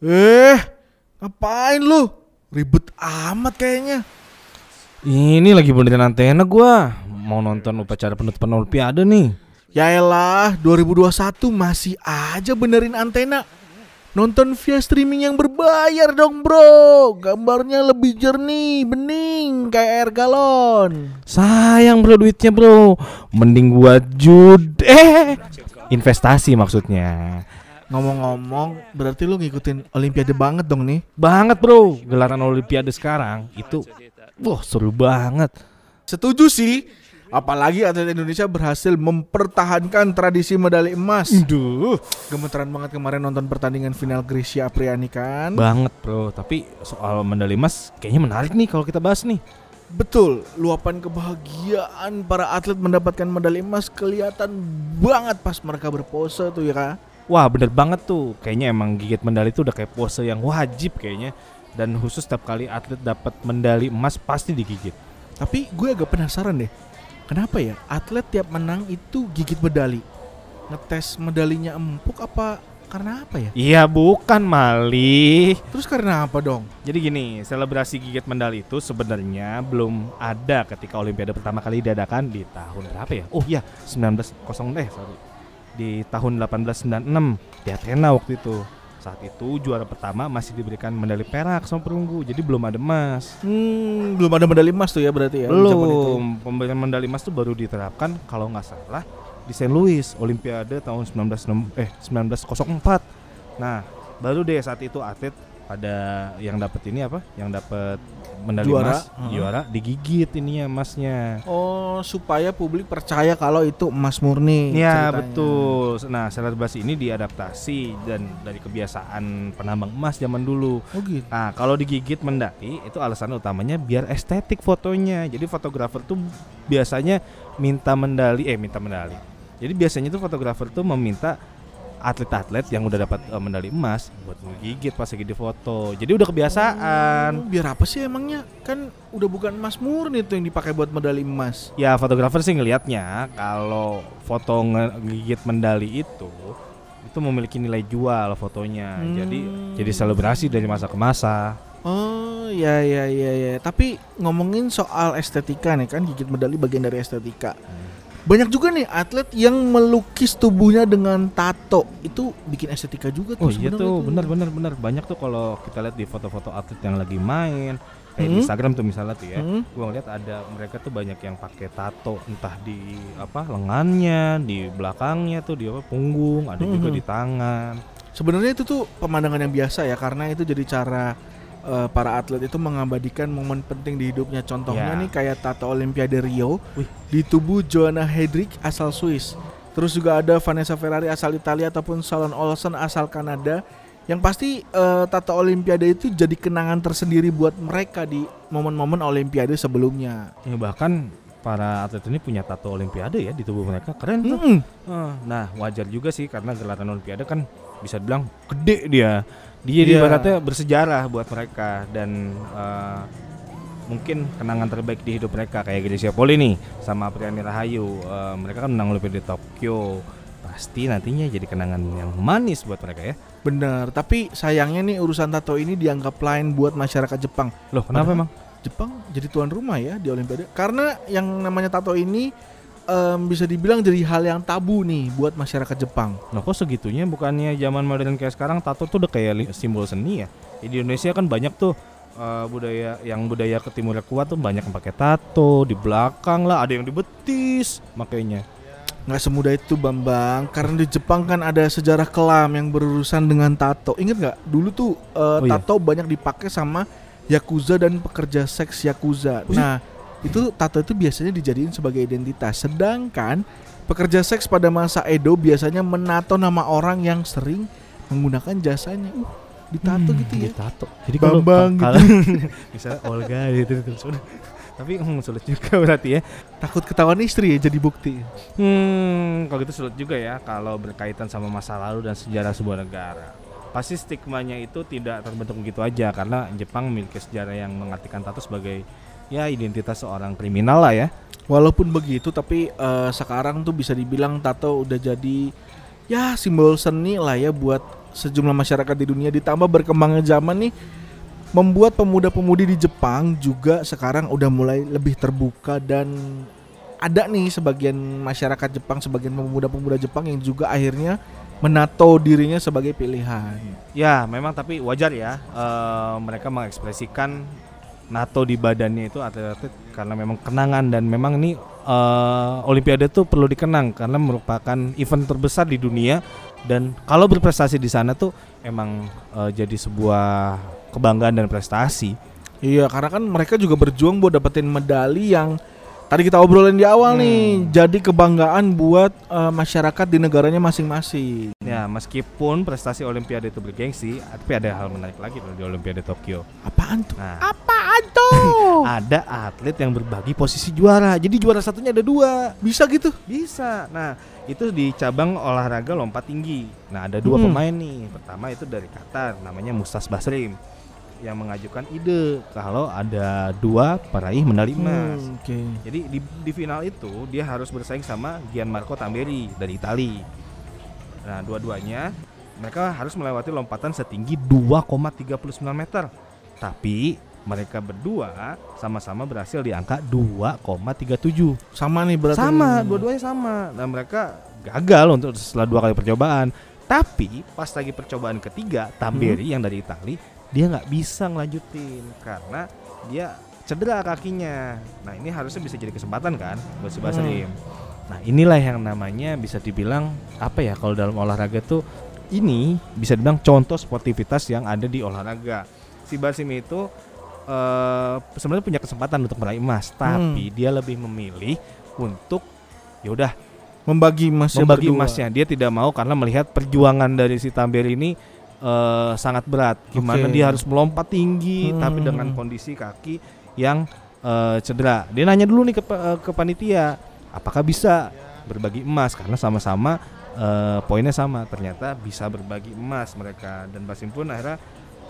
Eh, ngapain lu? Ribet amat kayaknya. Ini lagi benerin antena gua. Mau nonton upacara penutupan Olimpiade nih. Yaelah, 2021 masih aja benerin antena. Nonton via streaming yang berbayar dong bro Gambarnya lebih jernih, bening, kayak air galon Sayang bro duitnya bro. Mending buat jud eh investasi maksudnya. Ngomong-ngomong, berarti lu ngikutin Olimpiade banget dong nih Banget bro, gelaran Olimpiade sekarang itu wah seru banget. Setuju sih Apalagi atlet Indonesia berhasil mempertahankan tradisi medali emas Duh, Gemeteran banget kemarin nonton pertandingan final Grecia Apriani kan banget bro. Tapi soal medali emas kayaknya menarik nih kalau kita bahas nih. Betul, luapan kebahagiaan para atlet mendapatkan medali emas kelihatan banget pas mereka berpose tuh ya kak. Wah bener banget tuh Kayaknya emang gigit medali itu udah kayak pose yang wajib kayaknya Dan khusus setiap kali atlet dapat medali emas pasti digigit Tapi gue agak penasaran deh, kenapa ya atlet tiap menang itu gigit medali? Ngetes medalinya empuk apa karena apa ya? Iya bukan Mali Terus karena apa dong? Jadi gini selebrasi gigit medali itu sebenarnya belum ada ketika Olimpiade pertama kali diadakan di tahun berapa ya? Oh iya 1900 eh sorry Di tahun 1896 di Athena waktu itu saat itu juara pertama masih diberikan medali perak sama perunggu jadi belum ada emas Hmm, belum ada medali emas tuh ya berarti ya? Belum. Pemberian medali emas tuh baru diterapkan kalau nggak salah di St. Louis Olimpiade tahun 19 eh 1904. Nah, baru deh saat itu atlet pada yang dapat ini apa? Yang dapat medali Juara, emas, heeh. juara digigit ininya emasnya. Oh, supaya publik percaya kalau itu emas murni. Iya ceritanya. betul. Nah selebrasi ini diadaptasi dan dari kebiasaan penambang emas zaman dulu. Oh gitu. Nah, kalau digigit mendaki itu alasan utamanya biar estetik fotonya. Jadi fotografer tuh biasanya minta mendali eh minta mendali. Jadi biasanya tuh fotografer tuh meminta atlet-atlet yang udah dapat eh, medali emas buat menggigit pas lagi di foto. Jadi udah kebiasaan. Oh, biar apa sih emangnya? Kan udah bukan emas murni tuh yang dipakai buat medali emas. Ya fotografer sih ngelihatnya kalau foto ngegigit medali itu itu memiliki nilai jual fotonya. Jadi Hmm. jadi selebrasi dari masa ke masa. Oh, ya ya ya ya. Tapi ngomongin soal estetika nih kan gigit medali bagian dari estetika. Banyak juga nih atlet yang melukis tubuhnya dengan tato. Itu bikin estetika juga tuh Oh iya tuh, benar benar benar banyak tuh kalau kita lihat di foto-foto atlet yang lagi main kayak di Hmm. Instagram tuh misalnya tuh ya. Hmm. Gua ngeliat ada mereka tuh banyak yang pakai tato entah di apa lengannya, di belakangnya tuh di apa punggung, ada juga Mhm. di tangan. Sebenarnya itu tuh pemandangan yang biasa ya karena itu jadi cara eh, para atlet itu mengabadikan momen penting di hidupnya. Contohnya Ya. nih kayak tato Olimpiade Rio Wih. di tubuh Joanna Hedrick asal Swiss. Terus juga ada Vanessa Ferrari asal Italia ataupun Salon Olsen asal Kanada. Yang pasti eh, tato Olimpiade itu jadi kenangan tersendiri buat mereka di momen-momen Olimpiade sebelumnya. Ya, bahkan para atlet ini punya tato olimpiade ya di tubuh mereka. Keren tuh. Mm-mm. Eh, Nah, wajar juga sih karena gelaran olimpiade kan bisa dibilang gede dia. Dia Iya. ibaratnya bersejarah buat mereka dan eh, mungkin kenangan terbaik di hidup mereka kayak Grecia Poli nih sama Apriani Rahayu. Eh, mereka kan menang olimpiade di Tokyo. Pasti nantinya jadi kenangan yang manis buat mereka ya. Bener, tapi sayangnya nih urusan tato ini dianggap lain buat masyarakat Jepang. Loh, kenapa Padahal- emang? Jepang jadi tuan rumah ya di Olimpiade karena yang namanya tato ini em, bisa dibilang jadi hal yang tabu nih buat masyarakat Jepang. Nah kok segitunya bukannya zaman modern kayak sekarang tato tuh udah kayak simbol seni ya. Di Indonesia kan banyak tuh eh, budaya yang budaya ke timur kuat tuh banyak yang pakai tato di belakang lah, ada yang di betis makanya. Nggak semudah itu Bambang karena di Jepang kan ada sejarah kelam yang berurusan dengan tato. Ingat nggak dulu tuh eh, Oh iya. tato banyak dipakai sama yakuza dan pekerja seks yakuza. Nah itu tato itu biasanya dijadiin sebagai identitas. Sedangkan pekerja seks pada masa Edo biasanya menato nama orang yang sering menggunakan jasanya. Uh, ditato gitu ya. Tato. Jadi kalau Bambang gitu. kalau misalnya Olga gitu terus udah. Tapi hmm, sulit juga berarti ya. Takut ketahuan istri ya jadi bukti. Hmm, kalau gitu sulit juga ya kalau berkaitan sama masa lalu dan sejarah sebuah negara. Pasti stigmanya itu tidak terbentuk begitu aja karena Jepang memiliki sejarah yang mengartikan tato sebagai ya identitas seorang kriminal lah ya. Walaupun begitu tapi eh, sekarang tuh bisa dibilang tato udah jadi ya simbol seni lah ya buat sejumlah masyarakat di dunia ditambah berkembangnya zaman nih membuat pemuda-pemudi di Jepang juga sekarang udah mulai lebih terbuka dan ada nih sebagian masyarakat Jepang, sebagian pemuda-pemuda Jepang yang juga akhirnya menato dirinya sebagai pilihan. Ya, memang tapi wajar ya eh, mereka mengekspresikan NATO di badannya itu atlet-atlet karena memang kenangan dan memang ini eh, Olimpiade tuh perlu dikenang karena merupakan event terbesar di dunia dan kalau berprestasi di sana tuh emang eh, jadi sebuah kebanggaan dan prestasi. Iya, karena kan mereka juga berjuang buat dapetin medali yang tadi kita obrolin di awal Hmm. nih, jadi kebanggaan buat eh, masyarakat di negaranya masing-masing. Ya, meskipun prestasi Olimpiade itu bergengsi, tapi ada hal menarik lagi loh di Olimpiade Tokyo. Apaan tuh? Nah, Apaan tuh? ada atlet yang berbagi posisi juara. Jadi juara satunya ada dua. Bisa gitu? Bisa. Nah, itu di cabang olahraga lompat tinggi. Nah, ada dua Hmm. pemain nih. Pertama itu dari Qatar, namanya Mustas Basrim yang mengajukan ide kalau ada dua peraih medali emas. Hmm, Oke. Jadi di, di final itu dia harus bersaing sama Gianmarco Tamberi dari Itali. Nah, dua-duanya mereka harus melewati lompatan setinggi 2,39 meter. Tapi mereka berdua sama-sama berhasil di angka 2,37. Sama nih berarti. Sama, dua-duanya sama. Dan mereka gagal untuk setelah dua kali percobaan. Tapi pas lagi percobaan ketiga, Tamberi yang dari Itali, dia nggak bisa ngelanjutin karena dia cedera kakinya. Nah ini harusnya bisa jadi kesempatan kan buat si Basrim. Nah inilah yang namanya bisa dibilang apa ya kalau dalam olahraga tuh ini bisa dibilang contoh sportivitas yang ada di olahraga. Si Basim itu eh sebenarnya punya kesempatan untuk meraih emas, tapi dia lebih memilih untuk ya udah membagi emasnya membagi berdua. emasnya. Dia tidak mau karena melihat perjuangan dari si Tamberi ini eh, sangat berat. Gimana Oke. dia harus melompat tinggi Hmm. tapi dengan kondisi kaki yang eh, cedera. Dia nanya dulu nih ke eh, ke panitia, apakah bisa berbagi emas karena sama-sama eh, poinnya sama. Ternyata bisa berbagi emas mereka dan Basim pun akhirnya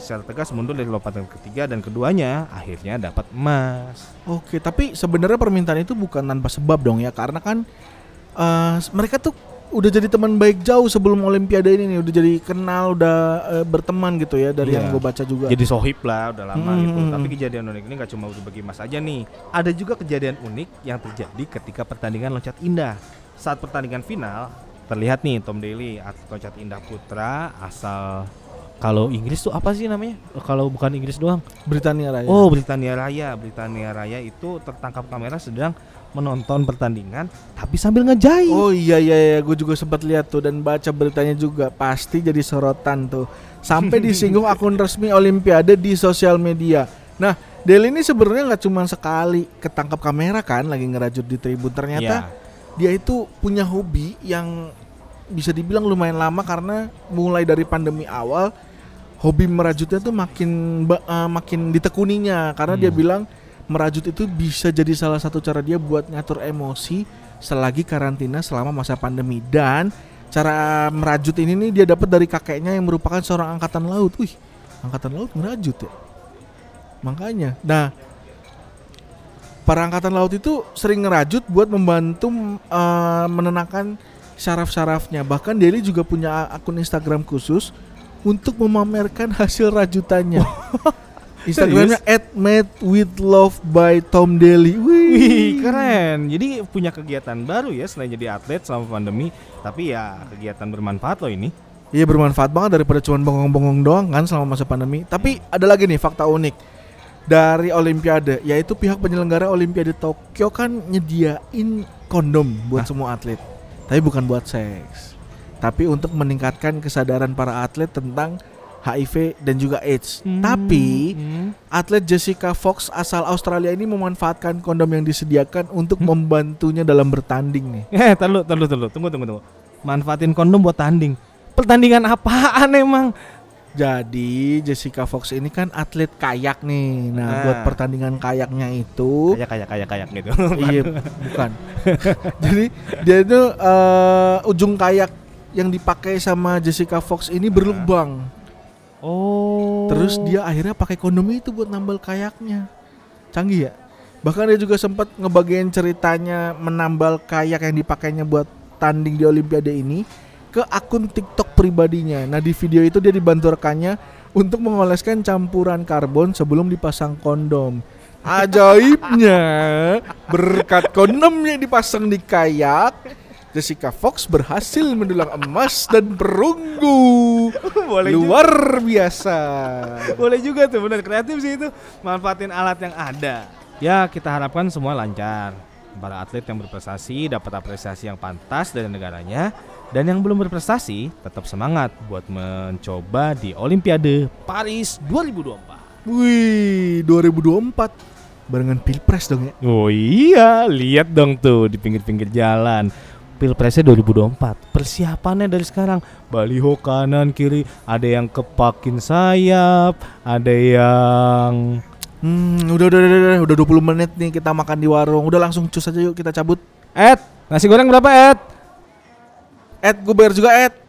secara tegas mundur dari lompatan ketiga dan keduanya akhirnya dapat emas. Oke, tapi sebenarnya permintaan itu bukan tanpa sebab dong ya, karena kan eh, mereka tuh udah jadi teman baik jauh sebelum Olimpiade ini nih, udah jadi kenal, udah eh, berteman gitu ya dari Iya. yang gue baca juga. Jadi sohib lah udah lama Hmm. gitu. Tapi kejadian unik ini gak cuma berbagi emas aja nih. Ada juga kejadian unik yang terjadi ketika pertandingan loncat indah. Saat pertandingan final terlihat nih Tom Daly atlet loncat indah putra asal kalau Inggris tuh apa sih namanya? Kalau bukan Inggris doang. Britania Raya. Oh, Britania Raya. Britania Raya itu tertangkap kamera sedang menonton pertandingan tapi sambil ngejahit. Oh iya iya, iya. gue juga sempat lihat tuh dan baca beritanya juga pasti jadi sorotan tuh. Sampai disinggung akun resmi Olimpiade di sosial media. Nah, Deli ini sebenarnya nggak cuma sekali ketangkap kamera kan lagi ngerajut di tribun. Ternyata Iya. dia itu punya hobi yang bisa dibilang lumayan lama karena mulai dari pandemi awal hobi merajutnya tuh makin eh, makin ditekuninya karena dia Hmm. bilang merajut itu bisa jadi salah satu cara dia buat ngatur emosi selagi karantina selama masa pandemi dan cara merajut ini nih dia dapat dari kakeknya yang merupakan seorang angkatan laut. Wih, angkatan laut merajut ya. Makanya. Nah, para angkatan laut itu sering ngerajut buat membantu eh, menenangkan syaraf-syarafnya. Bahkan Deli juga punya akun Instagram khusus untuk memamerkan hasil rajutannya. Instagramnya @madewithlove by Tom Daly. Wih, Wih, keren. Jadi punya kegiatan baru ya selain jadi atlet selama pandemi, tapi ya kegiatan bermanfaat loh ini. Iya bermanfaat banget daripada cuma bengong-bengong doang kan selama masa pandemi. Tapi ada lagi nih fakta unik dari Olimpiade, yaitu pihak penyelenggara Olimpiade Tokyo kan nyediain kondom buat Hah? semua atlet. Tapi bukan buat seks. Tapi untuk meningkatkan kesadaran para atlet tentang HIV dan juga AIDS. Tapi Hmm. atlet Jessica Fox asal Australia ini memanfaatkan kondom yang disediakan untuk membantunya dalam bertanding nih. Eh, tahu, tahu, tahu, tunggu, tunggu, tunggu. Manfaatin kondom buat tanding. Pertandingan apaan emang? Jadi Jessica Fox ini kan atlet kayak nih. Nah, Nah. buat pertandingan kayaknya itu Kayak kayak kayak kayak gitu. iya bukan. Jadi dia itu eh, ujung kayak yang dipakai sama Jessica Fox ini berlubang. Oh. Terus dia akhirnya pakai kondom itu buat nambal kayaknya. Canggih ya? Bahkan dia juga sempat ngebagiin ceritanya menambal kayak yang dipakainya buat tanding di Olimpiade ini ke akun TikTok pribadinya. Nah di video itu dia dibantu rekannya untuk mengoleskan campuran karbon sebelum dipasang kondom. Ajaibnya, berkat kondom yang dipasang di kayak, Jessica Fox berhasil mendulang emas dan perunggu. Boleh Luar biasa. Boleh juga tuh benar kreatif sih itu manfaatin alat yang ada. Ya kita harapkan semua lancar. Para atlet yang berprestasi dapat apresiasi yang pantas dari negaranya dan yang belum berprestasi tetap semangat buat mencoba di Olimpiade Paris 2024. Wih, 2024 barengan pilpres dong ya. Oh iya, lihat dong tuh di pinggir-pinggir jalan. Pilpresnya 2024. Persiapannya dari sekarang. Baliho kanan kiri, ada yang kepakin sayap, ada yang Hmm, udah udah udah udah, udah 20 menit nih kita makan di warung. Udah langsung cus aja yuk kita cabut. Ed, nasi goreng berapa Ed? Ed, gue bayar juga Ed.